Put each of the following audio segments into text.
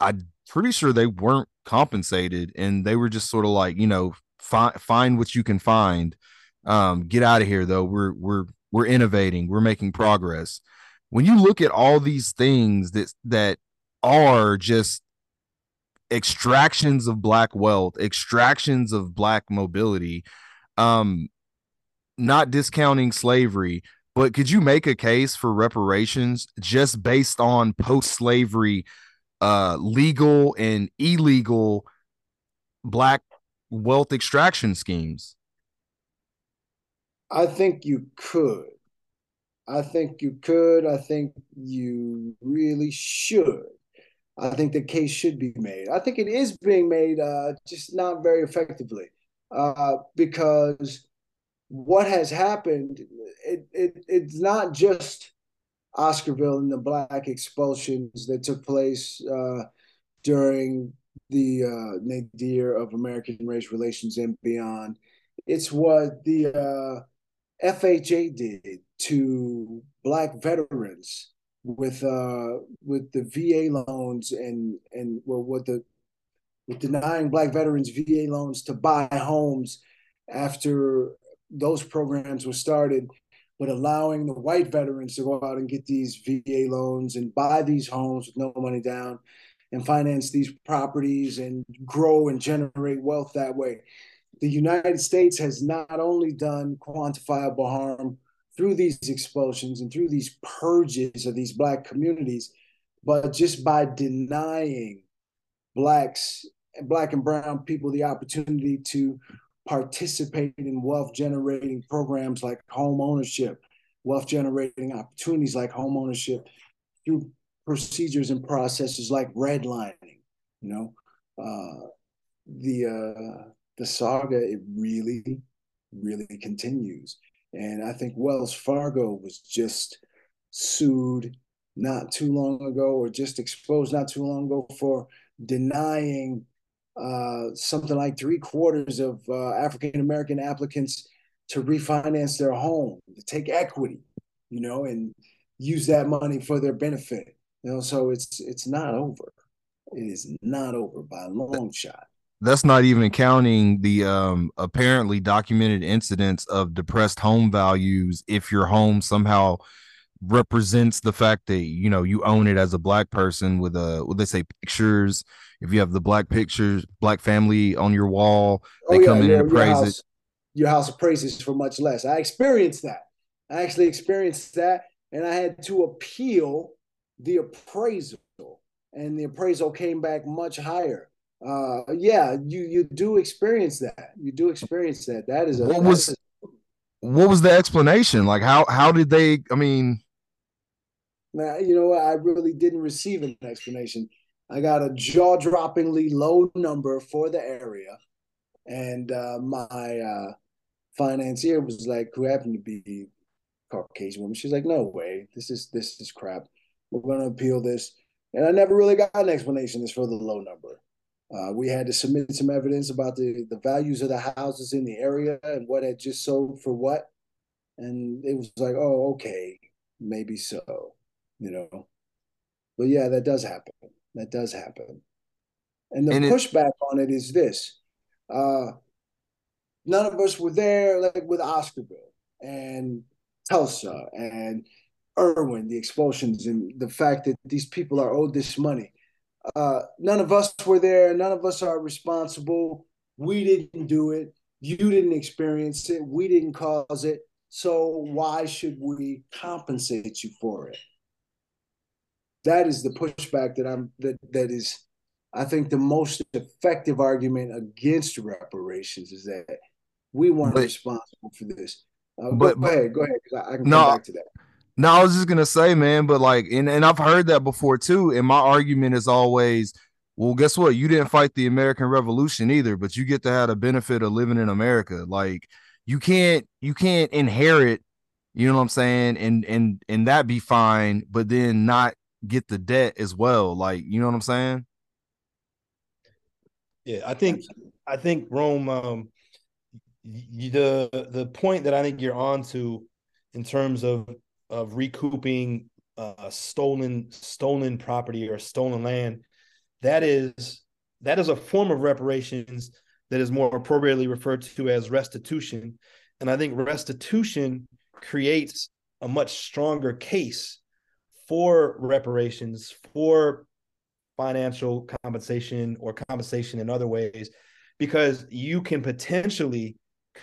I'm pretty sure they weren't compensated and they were just sort of like, you know, find find what you can find. Um, get out of here though. We're we're we're innovating, we're making progress. When you look at all these things that that are just extractions of black wealth, extractions of black mobility, um, not discounting slavery, but could you make a case for reparations just based on post-slavery uh legal and illegal black wealth extraction schemes? I think you could. I think you could. I think you really should. I think the case should be made. I think it is being made, uh, just not very effectively, uh, because what has happened, it, it it's not just Oscarville and the black expulsions that took place uh, during the uh, nadir of American race relations and beyond. It's what the uh, FHA did to black veterans with uh with the VA loans and and well with the with denying black veterans VA loans to buy homes after those programs were started, but allowing the white veterans to go out and get these VA loans and buy these homes with no money down and finance these properties and grow and generate wealth that way. The United States has not only done quantifiable harm through these expulsions and through these purges of these black communities, but just by denying blacks, black and brown people the opportunity to participate in wealth generating programs like home ownership, wealth generating opportunities like home ownership through procedures and processes like redlining. You know, uh, the uh, the saga it really, really continues. And I think Wells Fargo was just sued not too long ago or just exposed not too long ago for denying uh, something like three quarters of uh, African American applicants to refinance their home, to take equity, you know, and use that money for their benefit. You know, so it's it's not over. It is not over by a long shot that's not even counting the um, apparently documented incidents of depressed home values if your home somehow represents the fact that you know you own it as a black person with a what they say pictures if you have the black pictures black family on your wall they oh, yeah, come in and appraise house, it your house appraises for much less i experienced that i actually experienced that and i had to appeal the appraisal and the appraisal came back much higher uh, yeah, you you do experience that. You do experience that. That is a what was a, what was the explanation? Like how how did they? I mean, man, you know what? I really didn't receive an explanation. I got a jaw droppingly low number for the area, and uh, my uh, financier was like, who happened to be Caucasian woman. She's like, no way, this is this is crap. We're gonna appeal this, and I never really got an explanation. This for the low number. Uh, we had to submit some evidence about the, the values of the houses in the area and what had just sold for what. And it was like, oh, okay, maybe so, you know. But yeah, that does happen. That does happen. And the and pushback on it is this. Uh, none of us were there like with Oscarville and Tulsa and Erwin, the expulsions, and the fact that these people are owed this money uh, none of us were there. None of us are responsible. We didn't do it. You didn't experience it. We didn't cause it. So why should we compensate you for it? That is the pushback that I'm that that is, I think, the most effective argument against reparations is that we weren't but, responsible for this. Uh, but, go, go ahead, go ahead. I, I can no, come back to that. No, I was just gonna say, man, but like, and, and I've heard that before too. And my argument is always, well, guess what? You didn't fight the American Revolution either, but you get to have the benefit of living in America. Like, you can't you can't inherit, you know what I'm saying, and and and that be fine, but then not get the debt as well. Like, you know what I'm saying? Yeah, I think I think Rome. Um, the the point that I think you're on to in terms of of recouping uh, stolen stolen property or stolen land that is that is a form of reparations that is more appropriately referred to as restitution. And I think restitution creates a much stronger case for reparations, for financial compensation or compensation in other ways, because you can potentially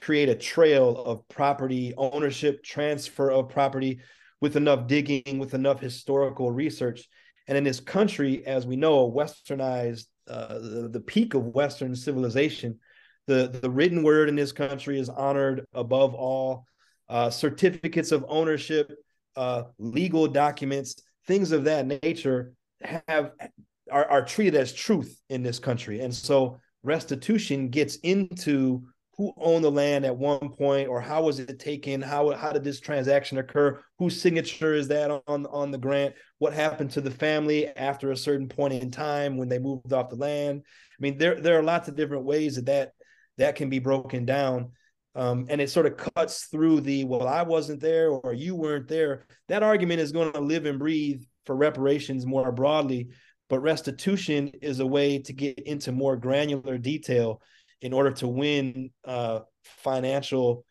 create a trail of property ownership, transfer of property with enough digging, with enough historical research. And in this country, as we know, a westernized, uh, the, the peak of Western civilization, the, the written word in this country is honored above all. Uh, certificates of ownership, uh, legal documents, things of that nature have are, are treated as truth in this country. And so restitution gets into who owned the land at one point or how was it taken? How how did this transaction occur? Whose signature is that on on the grant? What happened to the family after a certain point in time when they moved off the land? I mean there there are lots of different ways that that that can be broken down um, and it sort of cuts through the well i wasn't there or you weren't there that argument is going to live and breathe for reparations more broadly but restitution is a way to get into more granular detail in order to win uh, financial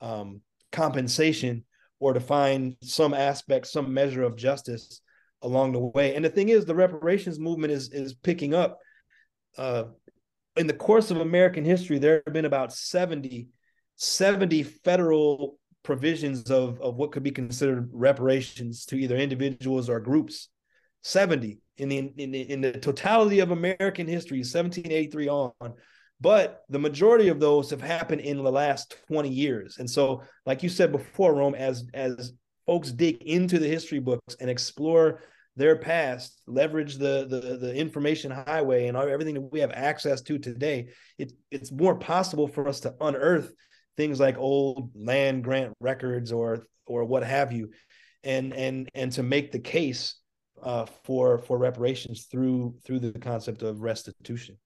um, compensation or to find some aspect, some measure of justice along the way. And the thing is, the reparations movement is is picking up. Uh, in the course of American history, there have been about 70, 70 federal provisions of, of what could be considered reparations to either individuals or groups. 70 in the in the, in the totality of American history, 1783 on, but the majority of those have happened in the last 20 years. And so, like you said before, Rome, as as folks dig into the history books and explore their past, leverage the the, the information highway and everything that we have access to today, it, it's more possible for us to unearth things like old land grant records or or what have you, and and and to make the case uh, for for reparations through through the concept of restitution.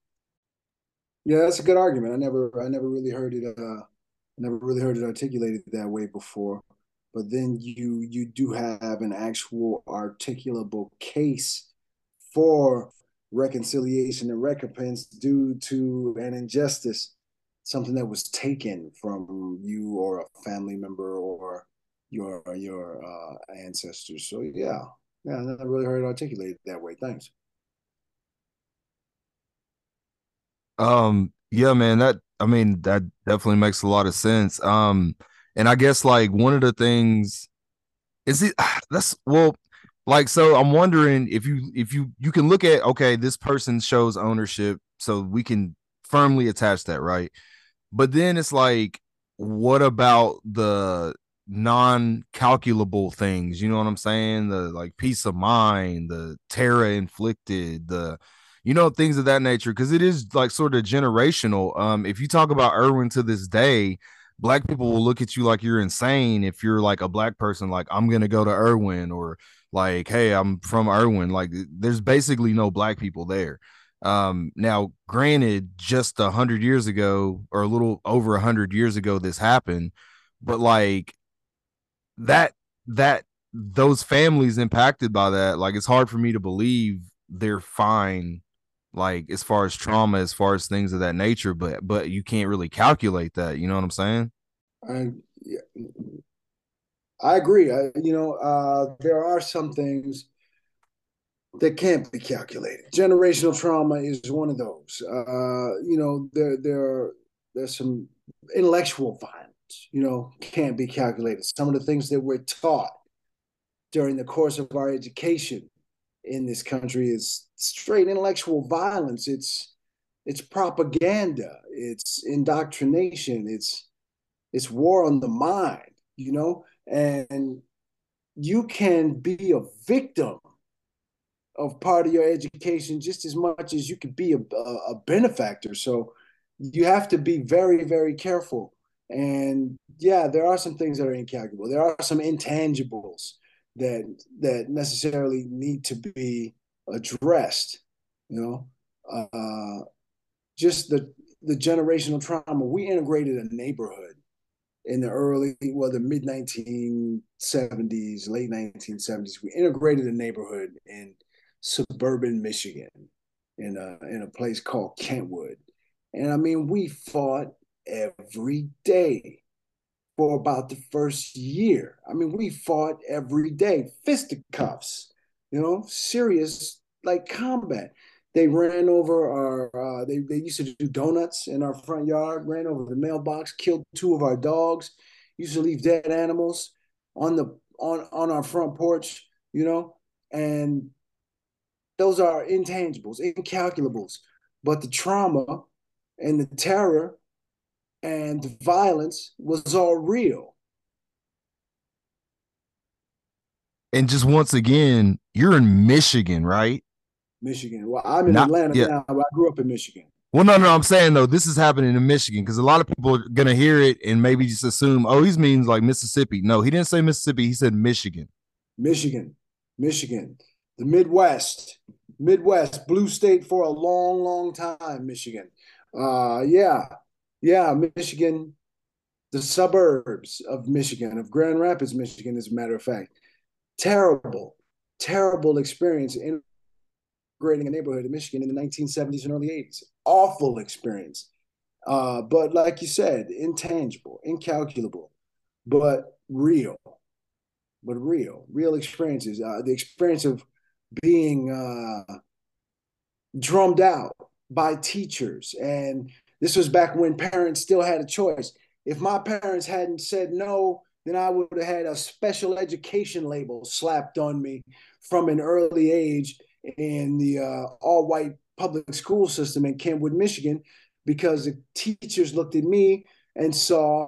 Yeah, that's a good argument. I never I never really heard it uh never really heard it articulated that way before. But then you you do have an actual articulable case for reconciliation and recompense due to an injustice, something that was taken from you or a family member or your your uh, ancestors. So yeah, yeah, I never really heard it articulated that way. Thanks. Um, yeah, man, that I mean, that definitely makes a lot of sense. Um, and I guess like one of the things is it that's well, like so I'm wondering if you if you you can look at okay, this person shows ownership, so we can firmly attach that, right? But then it's like, what about the non-calculable things? You know what I'm saying? The like peace of mind, the terror inflicted, the you know, things of that nature, because it is like sort of generational. Um, if you talk about Erwin to this day, black people will look at you like you're insane if you're like a black person, like I'm gonna go to Erwin or like, hey, I'm from Erwin. Like, there's basically no black people there. Um, now, granted, just a hundred years ago, or a little over a hundred years ago, this happened, but like that, that those families impacted by that, like it's hard for me to believe they're fine like as far as trauma as far as things of that nature but but you can't really calculate that you know what i'm saying? I yeah, i agree I, you know uh there are some things that can't be calculated generational trauma is one of those uh you know there there are there's some intellectual violence you know can't be calculated some of the things that we're taught during the course of our education in this country is straight intellectual violence. It's it's propaganda. It's indoctrination. It's it's war on the mind. You know, and you can be a victim of part of your education just as much as you could be a, a, benefactor. So you have to be very, very careful. And yeah, there are some things that are incalculable. There are some intangibles that that necessarily need to be addressed. You know, uh, just the the generational trauma. We integrated a neighborhood in the early, well, the mid 1970s, late 1970s. We integrated a neighborhood in suburban Michigan, in a in a place called Kentwood. And I mean, we fought every day for about the first year. I mean, we fought every day, fisticuffs, you know, serious like combat. They ran over our. Uh, they they used to do donuts in our front yard. Ran over the mailbox, killed two of our dogs. Used to leave dead animals on the on on our front porch. You know, and those are intangibles, incalculables. But the trauma and the terror and the violence was all real. And just once again, you're in Michigan, right? Michigan. Well, I'm in Not, Atlanta yeah. now, I grew up in Michigan. Well, no, no, I'm saying though, this is happening in Michigan because a lot of people are gonna hear it and maybe just assume, oh, he means like Mississippi. No, he didn't say Mississippi. He said Michigan. Michigan, Michigan, the Midwest, Midwest, blue state for a long, long time. Michigan. Uh, yeah, yeah, Michigan, the suburbs of Michigan, of Grand Rapids, Michigan, as a matter of fact. Terrible, terrible experience in grading a neighborhood in Michigan in the 1970s and early 80s. Awful experience. Uh, but like you said, intangible, incalculable, but real. But real, real experiences. Uh, the experience of being uh, drummed out by teachers. And this was back when parents still had a choice. If my parents hadn't said no, then I would have had a special education label slapped on me from an early age in the uh, all white public school system in Kentwood, Michigan, because the teachers looked at me and saw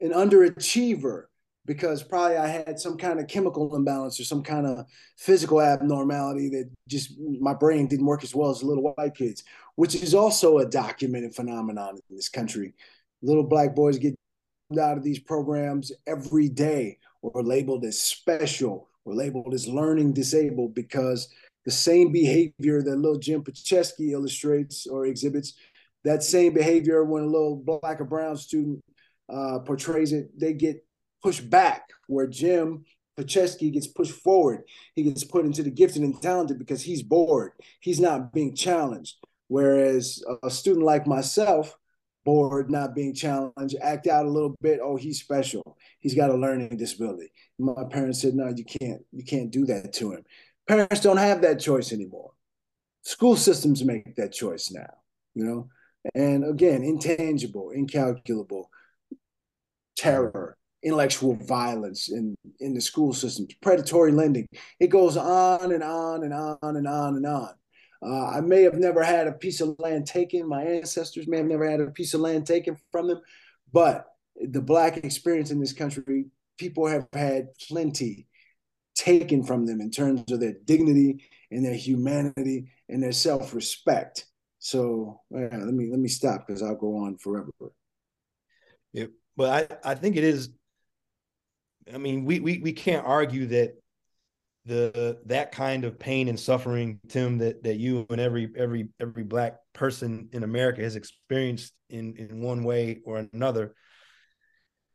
an underachiever because probably I had some kind of chemical imbalance or some kind of physical abnormality that just my brain didn't work as well as little white kids, which is also a documented phenomenon in this country. Little black boys get out of these programs every day or labeled as special or labeled as learning disabled because the same behavior that little Jim Pacheski illustrates or exhibits, that same behavior when a little black or brown student uh, portrays it, they get pushed back. Where Jim Pacheski gets pushed forward, he gets put into the gifted and talented because he's bored. He's not being challenged. Whereas a student like myself, bored, not being challenged, act out a little bit. Oh, he's special. He's got a learning disability. My parents said, no, you can't, you can't do that to him. Parents don't have that choice anymore. School systems make that choice now, you know? And again, intangible, incalculable, terror, intellectual violence in, in the school systems, predatory lending. It goes on and on and on and on and on. Uh, I may have never had a piece of land taken. My ancestors may have never had a piece of land taken from them, but the Black experience in this country, people have had plenty taken from them in terms of their dignity and their humanity and their self-respect. So yeah, let me let me stop because I'll go on forever. Yeah, but I I think it is. I mean, we we we can't argue that the that kind of pain and suffering, Tim, that that you and every every every black person in America has experienced in in one way or another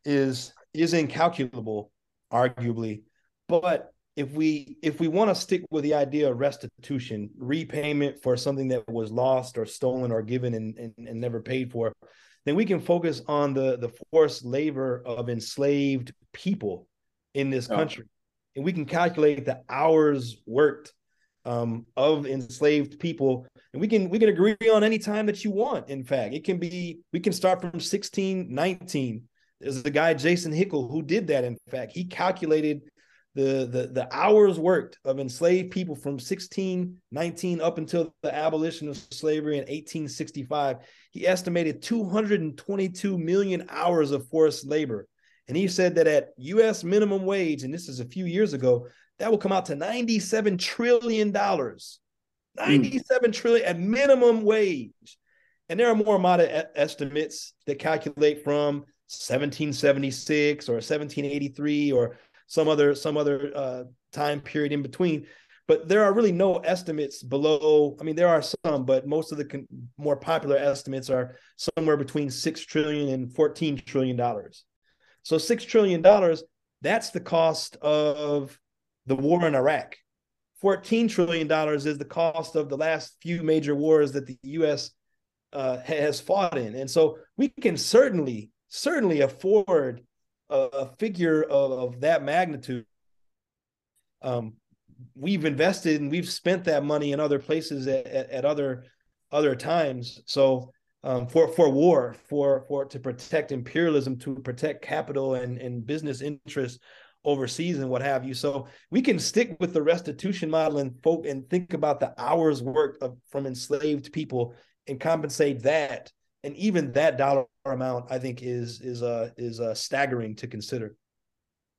is is incalculable, arguably. But if we if we want to stick with the idea of restitution, repayment for something that was lost or stolen or given and, and, and never paid for, then we can focus on the the forced labor of enslaved people in this country, and we can calculate the hours worked um, of enslaved people, and we can we can agree on any time that you want. In fact, it can be we can start from sixteen nineteen. There's a guy Jason Hickel who did that. In fact, he calculated the, the, the hours worked of enslaved people from 1619 up until the abolition of slavery in 1865, he estimated 222 million hours of forced labor. And he said that at US minimum wage, and this is a few years ago, that will come out to 97 trillion dollars. Hmm. 97 mm. trillion at minimum wage. And there are more modest estimates that calculate from 1776 or 1783 or some other some other uh, time period in between. But there are really no estimates below. I mean, there are some, but most of the con- more popular estimates are somewhere between six trillion and fourteen trillion dollars. So six trillion dollars. That's the cost of the war in Iraq 14 trillion dollars is the cost of the last few major wars that the U.S. Uh, has fought in, and so we can certainly certainly afford a, figure of, of, that magnitude. Um, we've invested and we've spent that money in other places at, at, at other other times. So um, for for war, for for to protect imperialism, to protect capital and and business interests overseas and what have you. So we can stick with the restitution model and folk and think about the hours worked of, from enslaved people and compensate that. And even that dollar amount, I think, is is uh, is uh, staggering to consider,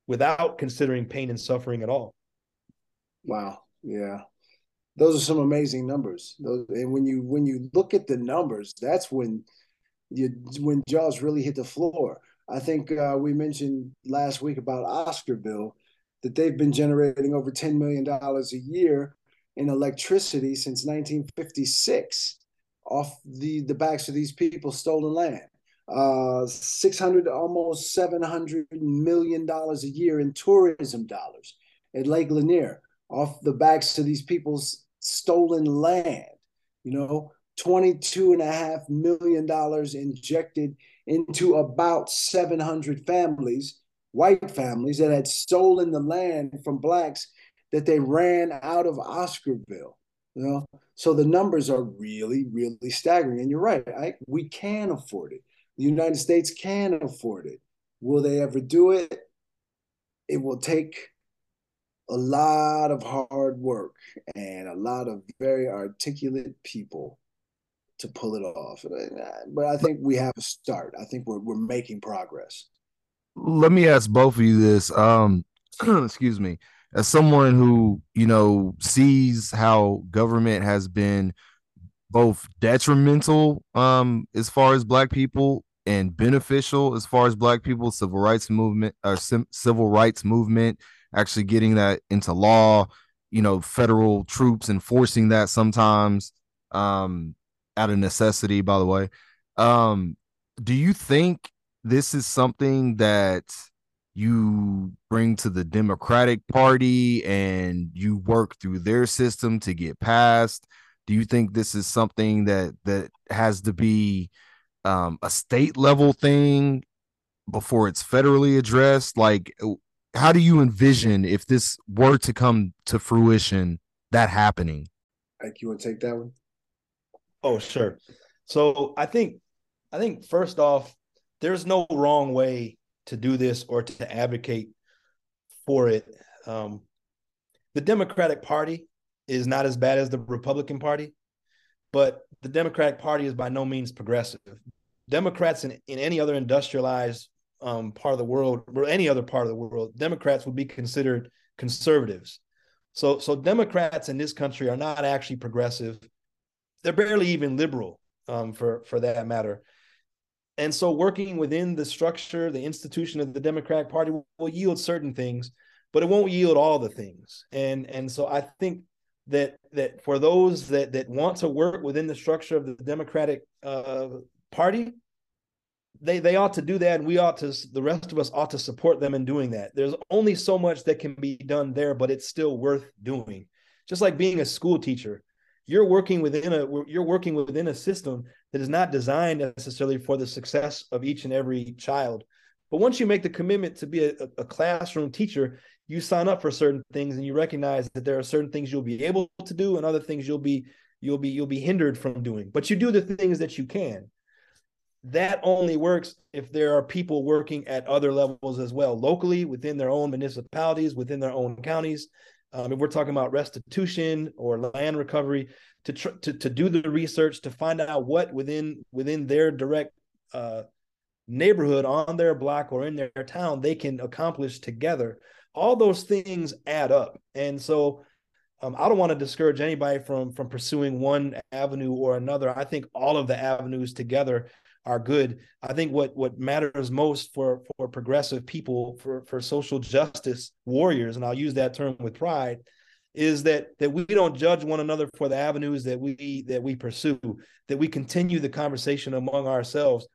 without considering pain and suffering at all. Wow. Yeah. Those are some amazing numbers. Those, and when you when you look at the numbers, that's when you when jaws really hit the floor. I think uh, we mentioned last week about Oscarville that they've been generating over $10 million a year in electricity since 1956 off the, the backs of these people stolen land. Uh, 600, almost 700 million dollars a year in tourism dollars at Lake Lanier off the backs of these people's stolen land. You know, 22 and a half million dollars injected into about 700 families, white families that had stolen the land from blacks that they ran out of Oscarville. You know, so the numbers are really, really staggering. And you're right, I, we can afford it. The United States can afford it. Will they ever do it? It will take a lot of hard work and a lot of very articulate people to pull it off. But I think we have a start. I think we're we're making progress. Let me ask both of you this. Um, excuse me. As someone who you know sees how government has been both detrimental um as far as black people and beneficial as far as black people civil rights movement or civil rights movement actually getting that into law you know federal troops enforcing that sometimes um out of necessity, by the way. Um, do you think this is something that you bring to the Democratic Party and you work through their system to get passed? Do you think this is something that that has to be um, a state level thing before it's federally addressed? Like, how do you envision if this were to come to fruition, that happening? Like, you want to take that one? Oh, sure. So I think I think first off, there's no wrong way to do this or to advocate for it. Um, the Democratic Party is not as bad as the Republican Party, but the Democratic Party is by no means progressive. Democrats in, in any other industrialized um, part of the world or any other part of the world, Democrats would be considered conservatives. So, so Democrats in this country are not actually progressive they're barely even liberal um, for for that matter. And so, working within the structure, the institution of the Democratic Party will yield certain things, but it won't yield all the things. And and so, I think that that for those that that want to work within the structure of the Democratic uh, Party, they they ought to do that, and we ought to. The rest of us ought to support them in doing that. There's only so much that can be done there, but it's still worth doing. Just like being a school teacher, you're working within a you're working within a system that is not designed necessarily for the success of each and every child. But once you make the commitment to be a, a, classroom teacher you sign up for certain things and you recognize that there are certain things you'll be able to do and other things you'll be you'll be you'll be hindered from doing. But you do the things that you can. That only works if there are people working at other levels as well locally within their own municipalities within their own counties um, if we're talking about restitution or land recovery, to, tr- to to do the research to find out what within within their direct uh, neighborhood, on their block, or in their town they can accomplish together. All those things add up, and so um, I don't want to discourage anybody from from pursuing one avenue or another. I think all of the avenues together are good. I think what what matters most for for progressive people, for for social justice warriors, and I'll use that term with pride, is that that we don't judge one another for the avenues that we that we pursue, that we continue the conversation among ourselves.